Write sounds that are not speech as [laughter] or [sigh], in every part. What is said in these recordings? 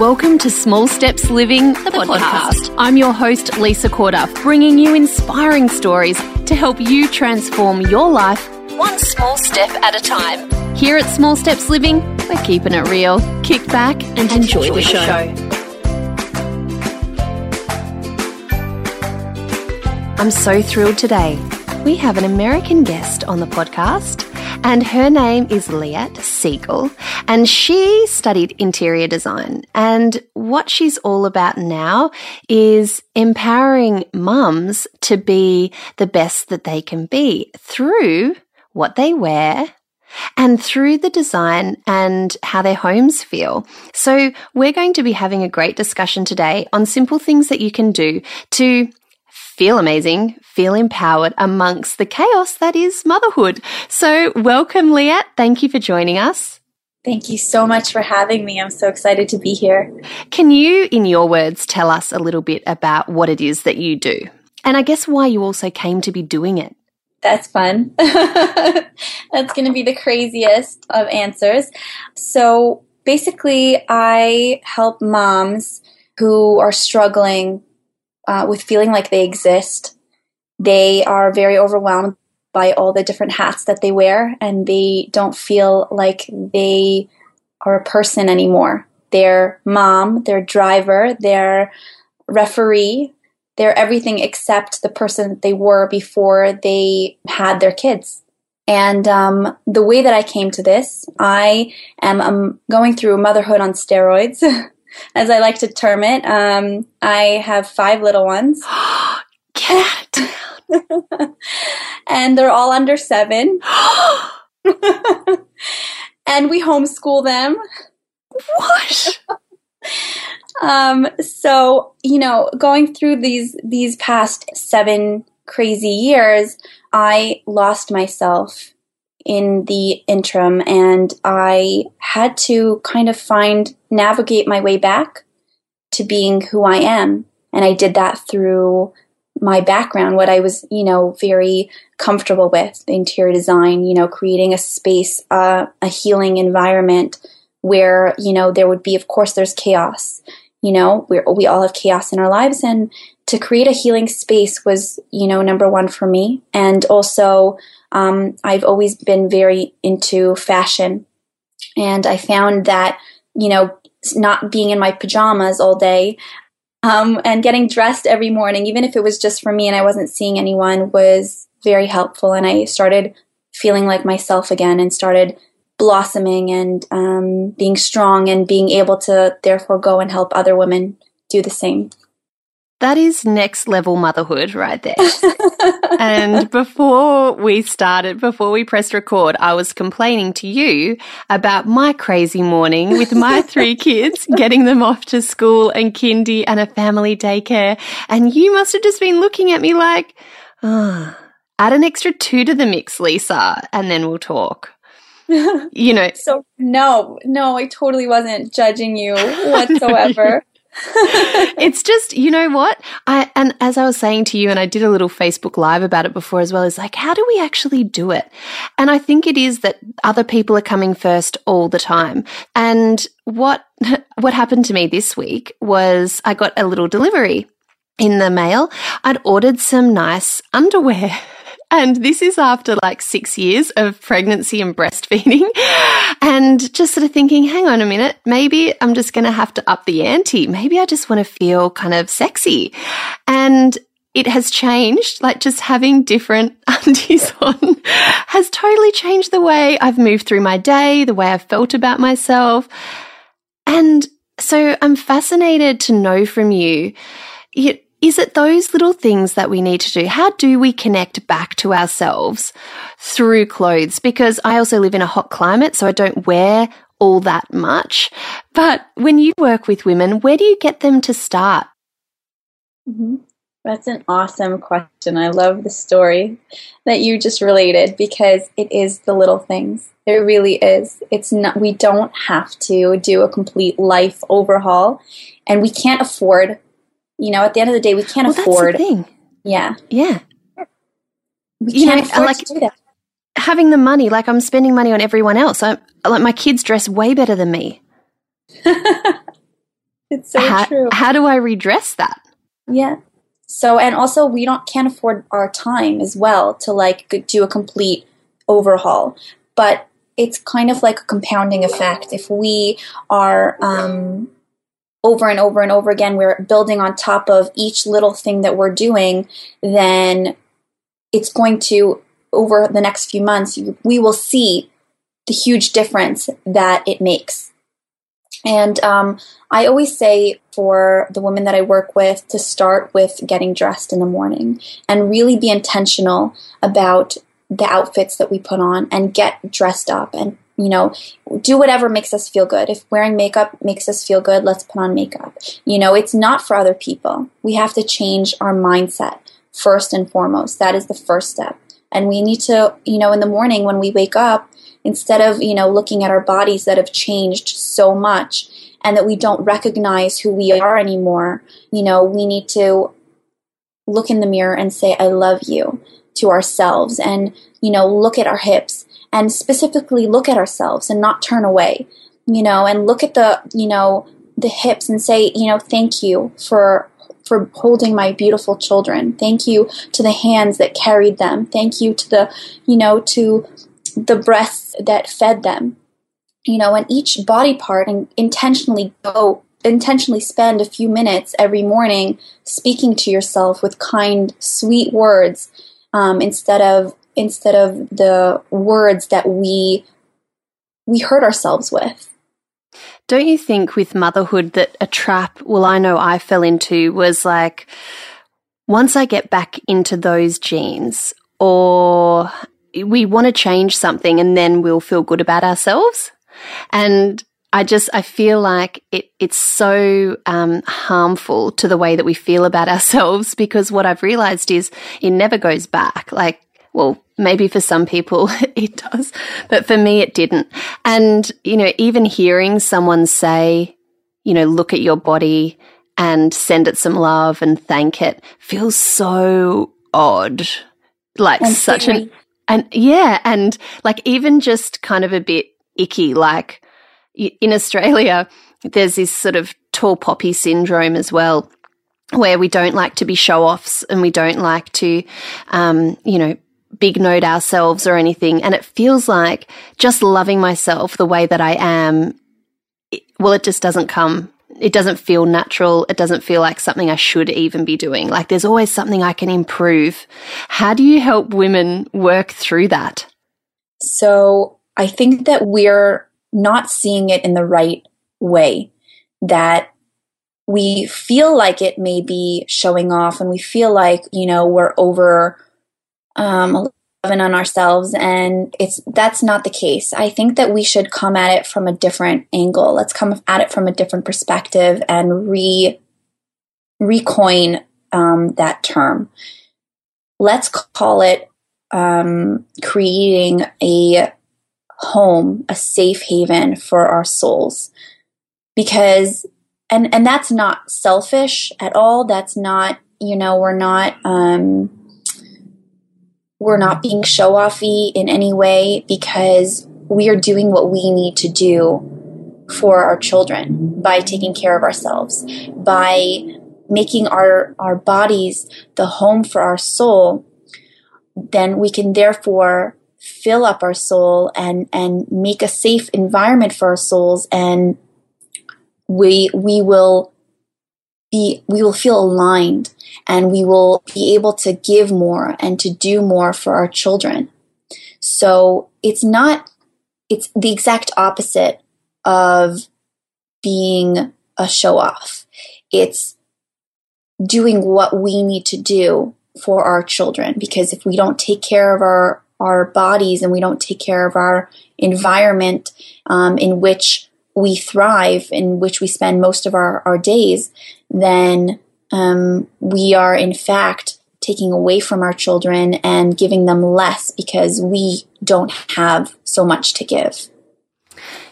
Welcome to Small Steps Living, the, podcast. I'm your host, Lisa Corder, bringing you inspiring stories to help you transform your life one small step at a time. Here at Small Steps Living, we're keeping it real. Kick back and, enjoy, enjoy, the show. show. I'm so thrilled today. We have an American guest on the podcast and her name is Leatt Siegel, and she studied interior design. And what she's all about now is empowering mums to be the best that they can be through what they wear, and through the design and how their homes feel. So we're going to be having a great discussion today on simple things that you can do to feel amazing, feel empowered amongst the chaos that is motherhood. So, welcome, Leatt. Thank you for joining us. Thank you so much for having me. I'm so excited to be here. Can you, in your words, tell us a little bit about what it is that you do? And I guess why you also came to be doing it. That's fun. [laughs] That's going to be the craziest of answers. So, basically, I help moms who are struggling uh, with feeling like they exist. They are very overwhelmed by all the different hats that they wear, and they don't feel like they are a person anymore. Their mom, their driver, their referee, they're everything except the person that they were before they had their kids. And um, the way that I came to this, I am um, going through motherhood on steroids. [laughs] as I like to term it. Um, I have five little ones. [gasps] Get [laughs] and they're all under seven. [gasps] and we homeschool them. What? [laughs] um, so, you know, going through these these past seven crazy years, I lost myself in the interim and I had to kind of find, navigate my way back to being who I am. And I did that through my background, what I was, you know, very comfortable with interior design, you know, creating a space, uh, a healing environment where, you know, there would be, of course, there's chaos. You know, we we all have chaos in our lives, and to create a healing space was, you know, number one for me. And also, um, I've always been very into fashion. And I found that, you know, not being in my pajamas all day um, and getting dressed every morning, even if it was just for me and I wasn't seeing anyone, was very helpful. And I started feeling like myself again and started blossoming and um, being strong and being able to therefore go and help other women do the same. That is next level motherhood right there. [laughs] and before we started, before we pressed record, I was complaining to you about my crazy morning with my [laughs] three kids, getting them off to school and kindy and a family daycare. And you must have just been looking at me like, oh, add an extra two to the mix, Lisa, and then we'll talk. [laughs] you know. So, no, no, I totally wasn't judging you whatsoever. It's just, you know what? I and as I was saying to you and I did a little Facebook live about it before as well is like how do we actually do it? And I think it is that other people are coming first all the time. And what [laughs] what happened to me this week was I got a little delivery in the mail. I'd ordered some nice underwear [laughs] and this is after like six years of pregnancy and breastfeeding. [laughs] And just sort of thinking, hang on a minute, maybe I'm just going to have to up the ante. Maybe I just want to feel kind of sexy. And it has changed. Like just having different [laughs] undies on [laughs] has totally changed the way I've moved through my day, the way I've felt about myself. And so I'm fascinated to know from you, you is it those little things that we need to do? How do we connect back to ourselves through clothes? Because I also live in a hot climate, so I don't wear all that much. But when you work with women, where do you get them to start? Mm-hmm. That's an awesome question. I love the story that you just related because it is the little things. It really is. It's not, we don't have to do a complete life overhaul and we can't afford you know, at the end of the day, we can't well, afford. thing. Yeah. Yeah. We you can't know, afford like, to do that. Having the money, like I'm spending money on everyone else. I like my kids dress way better than me. [laughs] It's so how, true. How do I redress that? Yeah. So, and also we don't can't afford our time as well to like do a complete overhaul. But it's kind of like a compounding effect. If we are um, over and over and over again, we're building on top of each little thing that we're doing, then it's going to, over the next few months, we will see the huge difference that it makes. And um, I always say for the women that I work with to start with getting dressed in the morning and really be intentional about the outfits that we put on and get dressed up and you know do whatever makes us feel good. If wearing makeup makes us feel good let's put on makeup. You know it's not for other people. We have to change our mindset first and foremost. That is the first step. And we need to you know in the morning when we wake up instead of you know looking at our bodies that have changed so much and that we don't recognize who we are anymore you know we need to look in the mirror and say i love you to ourselves and, you know, look at our hips and specifically look at ourselves and not turn away, you know, and look at the, you know, the hips and say, you know, thank you for for holding my beautiful children. Thank you to the hands that carried them. Thank you to the, you know, to the breasts that fed them. You know, and each body part and intentionally go intentionally spend a few minutes every morning speaking to yourself with kind, sweet words um, instead of instead of the words that we we hurt ourselves with. Don't you think with motherhood that a trap, well, I know I fell into was like, once I get back into those jeans, or we want to change something and then we'll feel good about ourselves. And I just I feel like it it's so um, harmful to the way that we feel about [laughs] ourselves because what I've realized is it never goes back. Like, well, maybe for some people [laughs] it does, but for me it didn't. And you know, even hearing someone say, you know, look at your body and send it some love and thank it feels so odd. Like and such an and yeah, and like even just kind of a bit icky, like in Australia, there's this sort of tall poppy syndrome as well, where we don't like to be show offs and we don't like to, um, you know, big note ourselves or anything. And it feels like just loving myself the way that I am, it, well, it just doesn't come. It doesn't feel natural. It doesn't feel like something I should even be doing. Like there's always something I can improve. How do you help women work through that? So I think that we're not seeing it in the right way. That we feel like it may be showing off and we feel like, you know, we're over um, loving on ourselves and it's that's not the case. I think that we should come at it from a different angle. Let's come at it from a different perspective and re recoin um, that term. Let's call it um, creating a home, a safe haven for our souls. Because and and that's not selfish at all. That's not, you know, we're not um we're not being show offy in any way because we are doing what we need to do for our children by taking care of ourselves, by making our, our bodies the home for our soul, then we can therefore fill up our soul and and make a safe environment for our souls and we we will be we will feel aligned and we will be able to give more and to do more for our children. So it's not it's the exact opposite of being a show off. It's doing what we need to do for our children because if we don't take care of our our bodies and we don't take care of our environment um, in which we thrive, in which we spend most of our, our days, then um, we are in fact taking away from our children and giving them less because we don't have so much to give.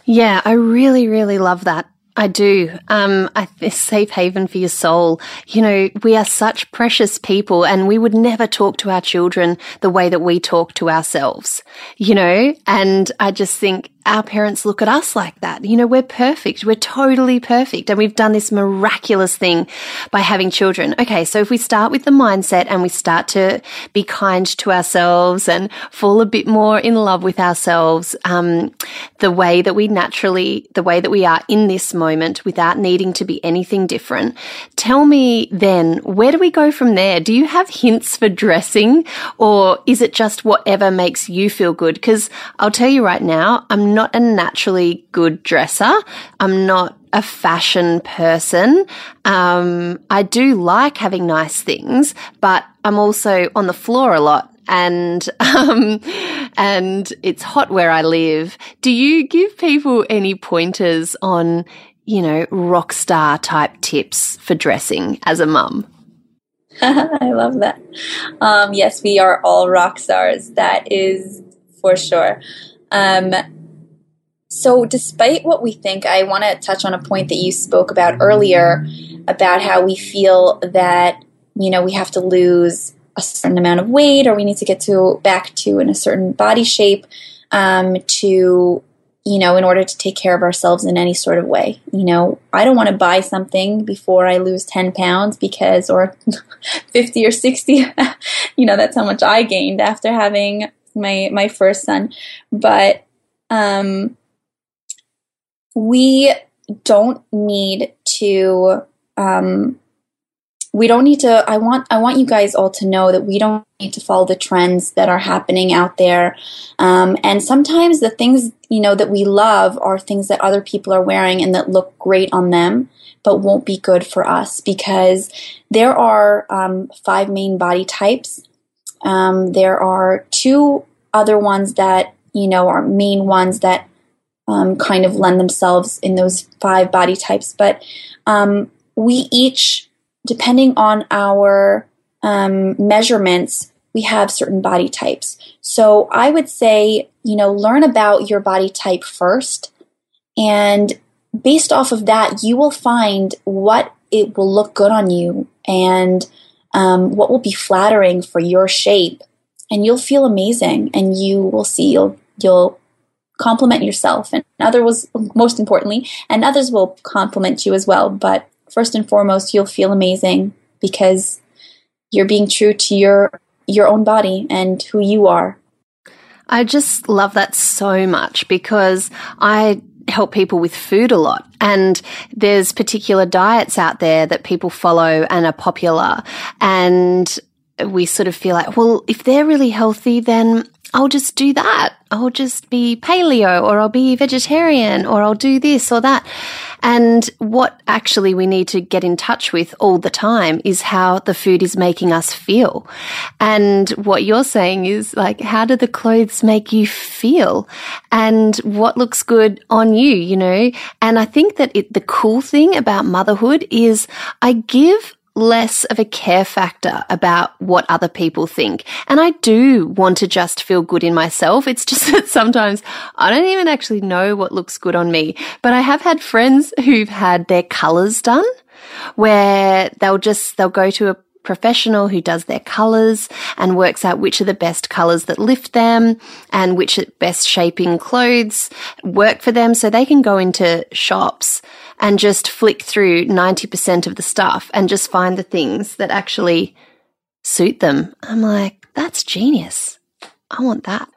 Yeah, I really, really love that. I do. Um, a safe haven for your soul. You know, we are such precious people and we would never talk to our children the way that we talk to ourselves, you know? And I just think our parents look at us like that. You know, we're perfect. We're totally perfect. And we've done this miraculous thing by having children. Okay. So if we start with the mindset and we start to be kind to ourselves and fall a bit more in love with ourselves, um, the way that we naturally, the way that we are in this moment without needing to be anything different. Tell me then, where do we go from there? Do you have hints for dressing or is it just whatever makes you feel good? Because I'll tell you right now, I'm not a naturally good dresser. I'm not a fashion person. Um, I do like having nice things, but I'm also on the floor a lot and [laughs] um, and it's hot where I live. Do you give people any pointers on, you know, rock star type tips for dressing as a mum? [laughs] I love that. Um, yes, we are all rock stars. That is for sure. Um, so, despite what we think, I want to touch on a point that you spoke about earlier about how we feel that you know we have to lose a certain amount of weight or we need to get to back to in a certain body shape um, to you know in order to take care of ourselves in any sort of way. You know i don't want to buy something before i lose 10 pounds because or [laughs] 50 or 60 [laughs] you know that's how much i gained after having my my first son. But um we don't need to um we don't need to i want i want you guys all to know that we don't need to follow the trends that are happening out there. Um, and sometimes the things you know that we love are things that other people are wearing and that look great on them but won't be good for us because there are um, five main body types. Um, there are two other ones that you know are main ones that um, kind of lend themselves in those five body types but um, we each depending on our um, measurements, we have certain body types. So I would say, you know, learn about your body type first. And based off of that, you will find what it will look good on you and um, what will be flattering for your shape. And you'll feel amazing and you will see you'll, you'll compliment yourself and others most importantly and others will compliment you as well but first and foremost, you'll feel amazing because you're being true to your your own body and who you are. I just love that so much because I help people with food a lot. And there's particular diets out there that people follow and are popular. And we sort of feel like, well, if they're really healthy, then I'll just do that. I'll just be paleo or I'll be vegetarian or I'll do this or that. And what actually we need to get in touch with all the time is how the food is making us feel. And what you're saying is like, how do the clothes make you feel? And what looks good on you, you know? And I think that it, the cool thing about motherhood is I give less of a care factor about what other people think. And I do want to just feel good in myself. It's just [laughs] that sometimes I don't even actually know what looks good on me. But I have had friends who've had their colors done where they'll just, they'll go to a professional who does their colors and works out which are the best colors that lift them and which are best shaping clothes work for them so they can go into shops and just flick through 90% of the stuff and just find the things that actually suit them. I'm like, that's genius. I want that.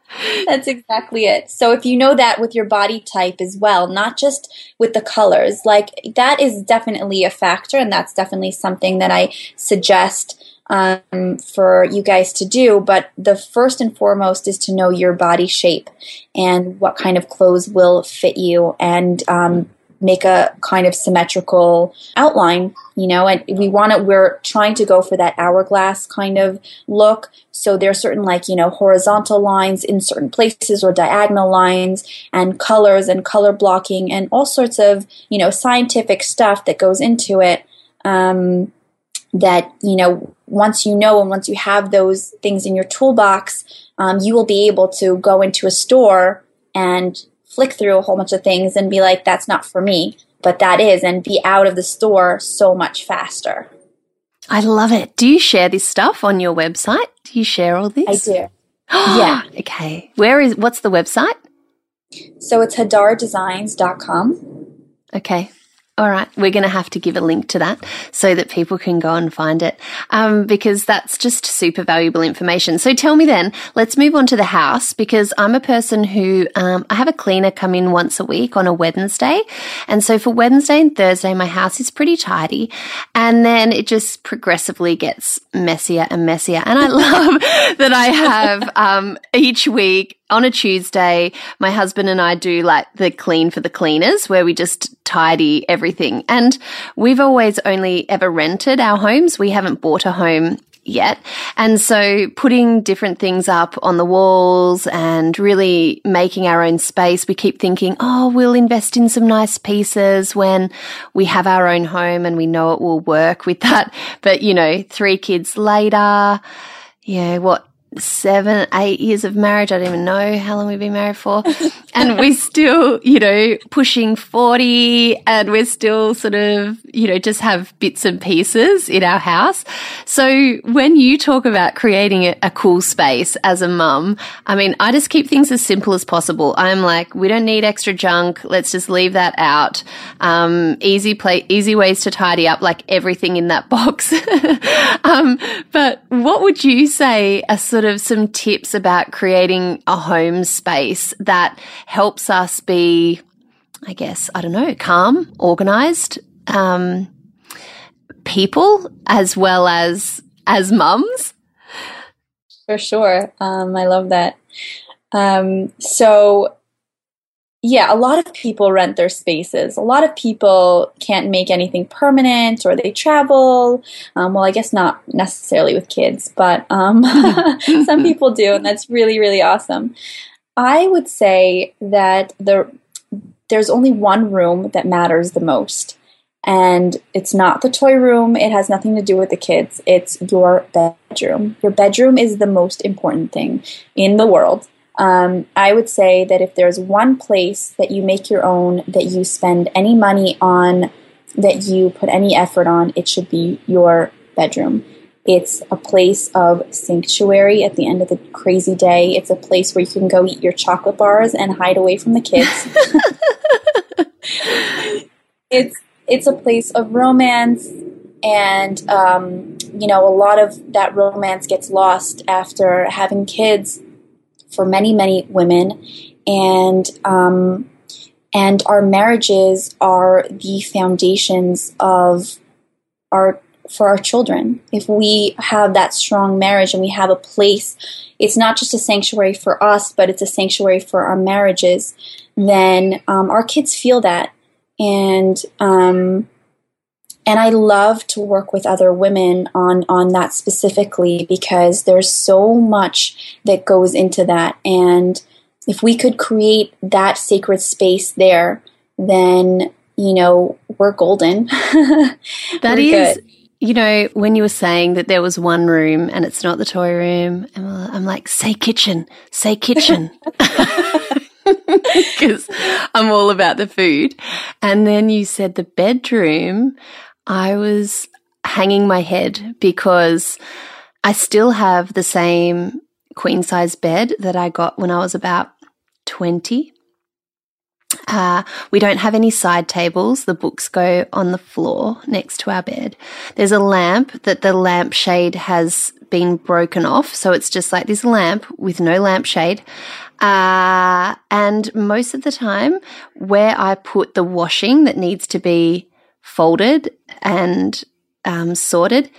That's exactly it. So if you know that with your body type as well, not just with the colors, like that is definitely a factor, and that's definitely something that I suggest um, for you guys to do. But the first and foremost is to know your body shape and what kind of clothes will fit you, and um, make a kind of symmetrical outline, you know, and we want to, we're trying to go for that hourglass kind of look. So there are certain like, you know, horizontal lines in certain places or diagonal lines and colors and color blocking and all sorts of, you know, scientific stuff that goes into it. Um, that, you know, once you know and once you have those things in your toolbox, um, you will be able to go into a store and flick through a whole bunch of things and be like, that's not for me, but that is, and be out of the store so much faster. I love it. Do you share this stuff on your website? Do you share all this? I do. [gasps] yeah. Okay. Where is, what's the website? So it's hadardesigns.com. Okay. All right, we're going to have to give a link to that so that people can go and find it um, because that's just super valuable information. So tell me then, let's move on to the house because I'm a person who um, I have a cleaner come in once a week on a Wednesday. And so for Wednesday and Thursday, my house is pretty tidy. And then it just progressively gets messier and messier. And I [laughs] love that I have um, each week on a Tuesday, my husband and I do like the clean for the cleaners where we just tidy everything. And we've always only ever rented our homes. We haven't bought a home yet. And so putting different things up on the walls and really making our own space, we keep thinking, oh, we'll invest in some nice pieces when we have our own home and we know it will work with that. But, you know, three kids later, yeah, what, seven, eight years of marriage. I don't even know how long we've been married for. [laughs] and we're still, you know, pushing 40 and we're still sort of, you know, just have bits and pieces in our house. So when you talk about creating a, a cool space as a mum, I mean, I just keep things as simple as possible. I'm like, we don't need extra junk. Let's just leave that out. Um, easy play, easy ways to tidy up like everything in that box. [laughs] um, but what would you say a sort sort of some tips about creating a home space that helps us be, I guess, I don't know, calm, organized, um, people as well as as mums. For sure, um, I love that. Um, so yeah, a lot of people rent their spaces. A lot of people can't make anything permanent or they travel. Um, well, I guess not necessarily with kids, but um, [laughs] some [laughs] people do, and that's really, really awesome. I would say that the, there's only one room that matters the most. And it's not the toy room. It has nothing to do with the kids. It's your bedroom. Your bedroom is the most important thing in the world. Um, I would say that if there's one place that you make your own, that you spend any money on, that you put any effort on, it should be your bedroom. It's a place of sanctuary at the end of the crazy day. It's a place where you can go eat your chocolate bars and hide away from the kids. [laughs] it's it's a place of romance, and um, you know a lot of that romance gets lost after having kids for many, many women, and um, and our marriages are the foundations of our for our children. If we have that strong marriage and we have a place, it's not just a sanctuary for us, but it's a sanctuary for our marriages. Then um, our kids feel that, and um, and I love to work with other women on on that specifically because there's so much that goes into that and if we could create that sacred space there then you know we're golden [laughs] That we're is, good. you know when you were saying that there was one room and it's not the toy room I'm uh, like say kitchen say kitchen [laughs] [laughs] because I'm all about the food. And then you said the bedroom. I was hanging my head because I still have the same queen size bed that I got when I was about 20. Uh, we don't have any side tables. The books go on the floor next to our bed. There's a lamp that the lampshade has been broken off. So it's just like this lamp with no lampshade. Uh, and most of the time, where I put the washing that needs to be folded and um, sorted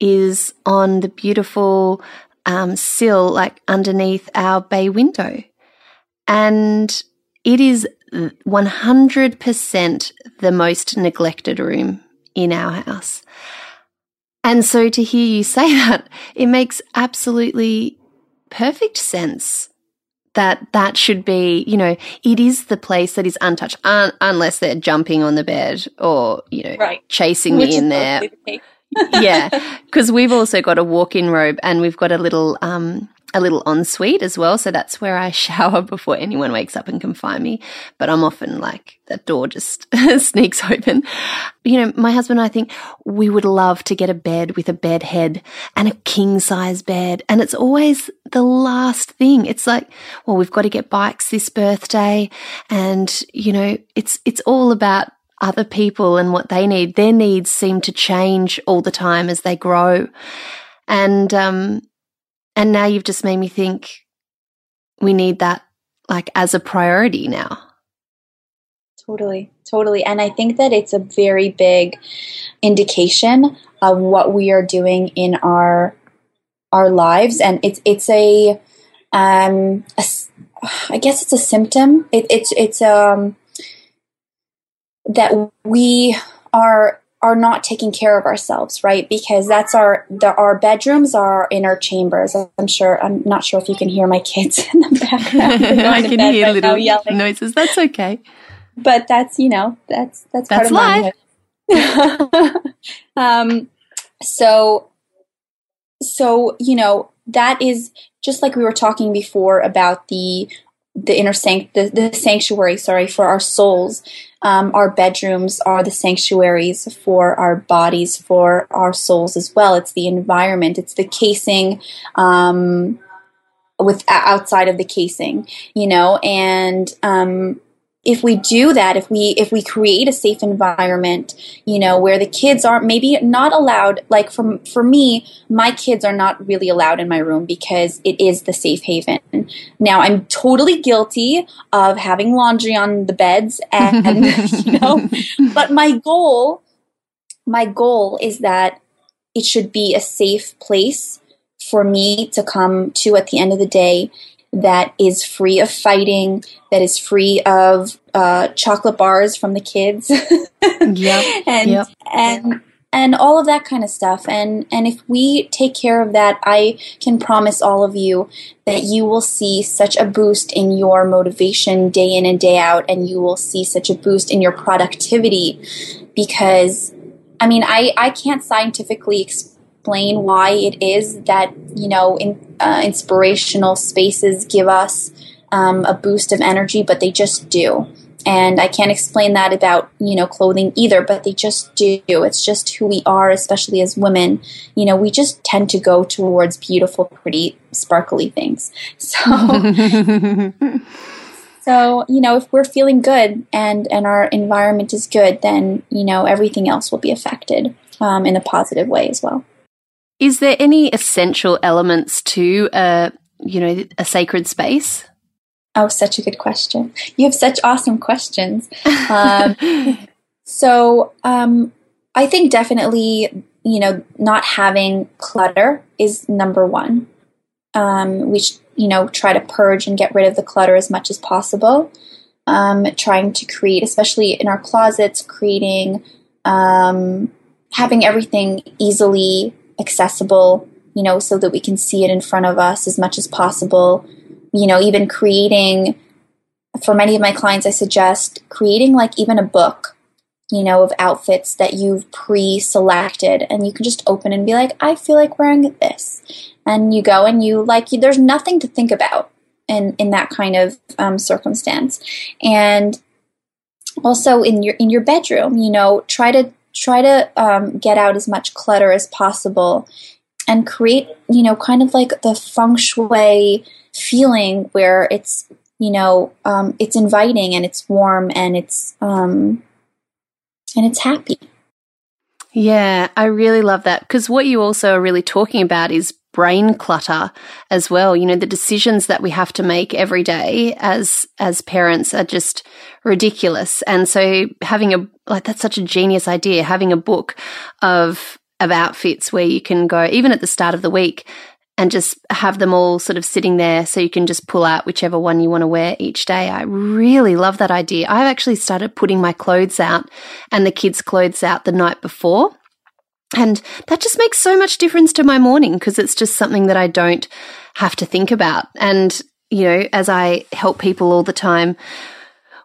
is on the beautiful um, sill, like underneath our bay window. And it is 100% the most neglected room in our house. And so to hear you [laughs] say that, it makes absolutely perfect sense that that should be, you know, it is the place that is untouched, un- unless they're jumping on the bed or, you know, right. chasing Which me in there. yeah, [laughs] because we've also got a walk-in robe and we've got a little um, a little ensuite as well. So that's where I [laughs] shower before anyone wakes up and can find me. But I'm often like, that door just [laughs] sneaks open. You know, my husband and I think we would love to get a bed with a bed head and a king size bed. And it's always the last thing. It's like, well, we've got to get bikes this birthday. And, you know, it's, it's all about other people and what they need. Their needs seem to change all the time as they grow. And, um, and now you've just made me think we need that like as a priority now. Totally, totally. And I think that it's a very big indication of what we are doing in our our lives and it's it's a um a, I guess it's a symptom. It, it's it's um that we are are not taking care of ourselves, right? Because that's our the, our bedrooms are inner chambers. I'm sure. I'm not sure if you can hear my kids in the background. [laughs] I can hear right little noises. That's okay. But that's you know that's that's that's part of life. [laughs] um, so so you know that is just like we were talking before about the the inner sanct the, the sanctuary sorry for our souls. Um, our bedrooms are the sanctuaries for our bodies for our souls as well. It's the environment. It's the casing um, with outside of the casing you know? And um, if we do that if we if we create a safe environment you know where the kids aren't maybe not allowed like for for me my kids are not really allowed in my room because it is the safe haven. Now i'm totally guilty of having laundry on the beds [laughs] and you know but my goal my goal is that it should be a safe place for me to come to at the end of the day that is free of fighting, that is free of uh, chocolate bars from the kids, [laughs] yeah, and yep. and and all of that kind of stuff. And and if we take care of that, I can promise all of you that you will see such a boost in your motivation day in and day out, and you will see such a boost in your productivity because. I mean, I, I can't scientifically explain explain why it is that you know in, uh, inspirational spaces give us um, a boost of energy, but they just do. And I can't explain that about you know clothing either, but they just do. It's just who we are, especially as women. You know, we just tend to go towards beautiful, pretty, sparkly things. [laughs] So. So, you know, if we're feeling good and, and our environment is good, then, you know, everything else will be affected um, in a positive way as well. Is there any essential elements to a, you know, a sacred space? Oh, such a good question. You have such awesome questions. Um, [laughs] so, um, I think definitely, you know, not having clutter is number one. Um, we, sh- you know, try to purge and get rid of the clutter as much as possible. Um, trying to create, especially in our closets, creating, um, having everything easily accessible, you know, so that we can see it in front of us as much as possible. You know, even creating, for many of my clients, I suggest creating like even a book, you know, of outfits that you've pre selected and you can just open and be like, I feel like wearing this. And you go and you like, there's nothing to think about in, in that kind of um, circumstance. And also in your in your bedroom you know try to try to um, get out as much clutter as possible and create, you know, kind of like the feng shui feeling where it's, you know, um, it's inviting and it's warm and it's, um, and it's happy. Yeah, I really love that because what you also are really talking about is brain clutter as well. You know, the decisions that we have to make every day as as parents are just ridiculous. And so having a like that's such a genius idea, having a book of of outfits where you can go even at the start of the week and just have them all sort of sitting there so you can just pull out whichever one you want to wear each day. I really love that idea. I've actually started putting my clothes out and the kids' clothes out the night before and that just makes so much difference to my morning because it's just something that I don't have to think about. And, you know, as I help people all the time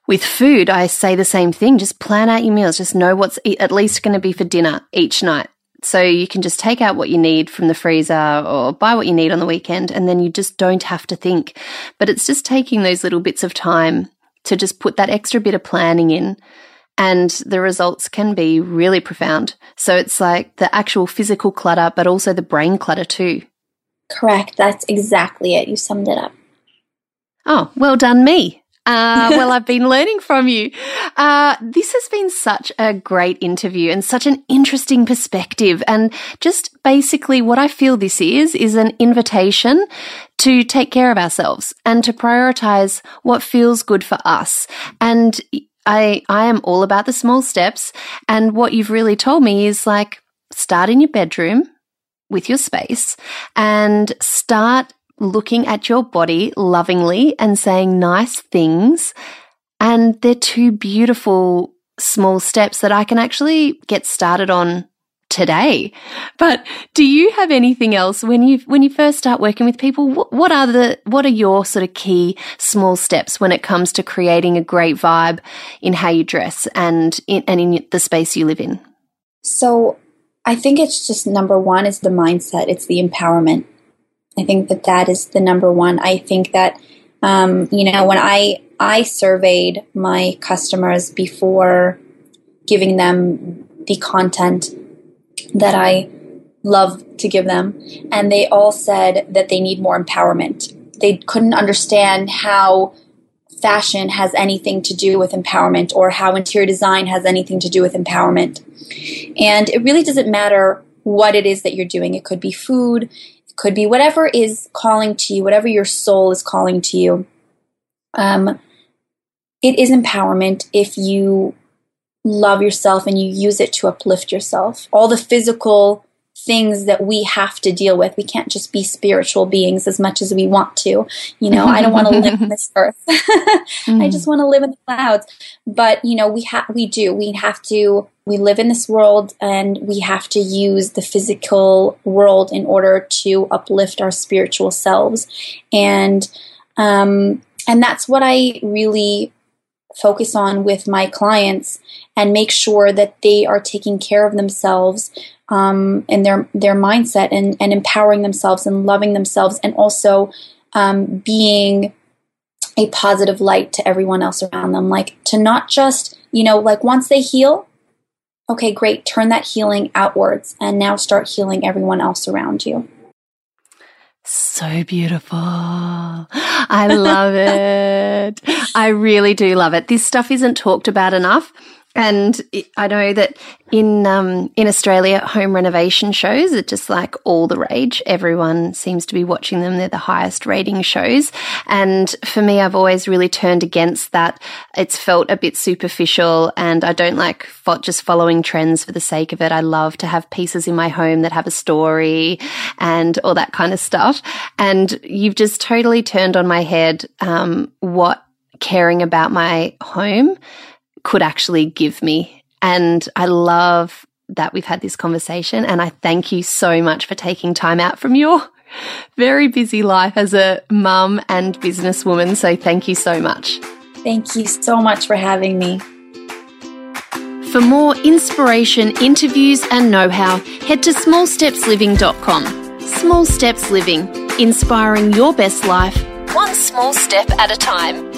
with food, I say the same thing. Just plan out your meals. Just know what's at least going to be for dinner each night. So you can just take out what you need from the freezer or buy what you need on the weekend, and then you just don't have to think. But it's just taking those little bits of time to just put that extra bit of planning in. And the results can be really profound. So it's like the actual physical clutter, but also the brain clutter too. Correct. That's exactly it. You summed it up. Oh, well done, me. Uh, [laughs] well, I've been learning from you. Uh, this has been such a great interview and such an interesting perspective. And just basically what I feel this is, is an invitation to take care of ourselves and to prioritize what feels good for us. And I, I am all about the small steps. And what you've really told me is like, start in your bedroom with your space and start looking at your body lovingly and saying nice things. And they're two beautiful small steps that I can actually get started on today. But do you have anything else when you when you first start working with people? What, what are the what are your sort of key small steps when it comes to creating a great vibe in how you dress and in, and in the space you live in? So I think it's just number one is the mindset. It's the empowerment. I think that that is the number one. I think that um, you know when I I surveyed my customers before giving them the content that I love to give them, and they all said that they need more empowerment. They couldn't understand how fashion has anything to do with empowerment or how interior design has anything to do with empowerment. And it really doesn't matter what it is that you're doing. It could be food, it could be whatever is calling to you, whatever your soul is calling to you. Um, it is empowerment if you love yourself and you use it to uplift yourself. All the physical things that we have to deal with. We can't just be spiritual beings as much as we want to. You know, I don't want to [laughs] live on this earth. mm. [laughs] I just want to live in the clouds. But, you know, we have we do. We have to we live in this world and we have to use the physical world in order to uplift our spiritual selves. And um and that's what I really focus on with my clients and make sure that they are taking care of themselves um, and their their mindset and, and empowering themselves and loving themselves and also um, being a positive light to everyone else around them. Like to not just you know like once they heal okay great turn that healing outwards and now start healing everyone else around you so beautiful. I love it. I really do love it. This stuff isn't talked about enough. And I know that in um, in Australia, home renovation shows are just like all the rage. Everyone seems to be watching them. They're the highest rating shows. And for me, I've always really turned against that. It's felt a bit superficial, and I don't like fo- just following trends for the sake of it. I love to have pieces in my home that have a story and all that kind of stuff. And you've just totally turned on my head um, what caring about my home could actually give me. And I love that we've had this conversation. And I thank you so much for taking time out from your very busy life as a mum and businesswoman. So thank you so much. Thank you so much for having me. For more inspiration, interviews, and know how, head to smallstepsliving.com. Small Steps Living, inspiring your best life, one small step at a time.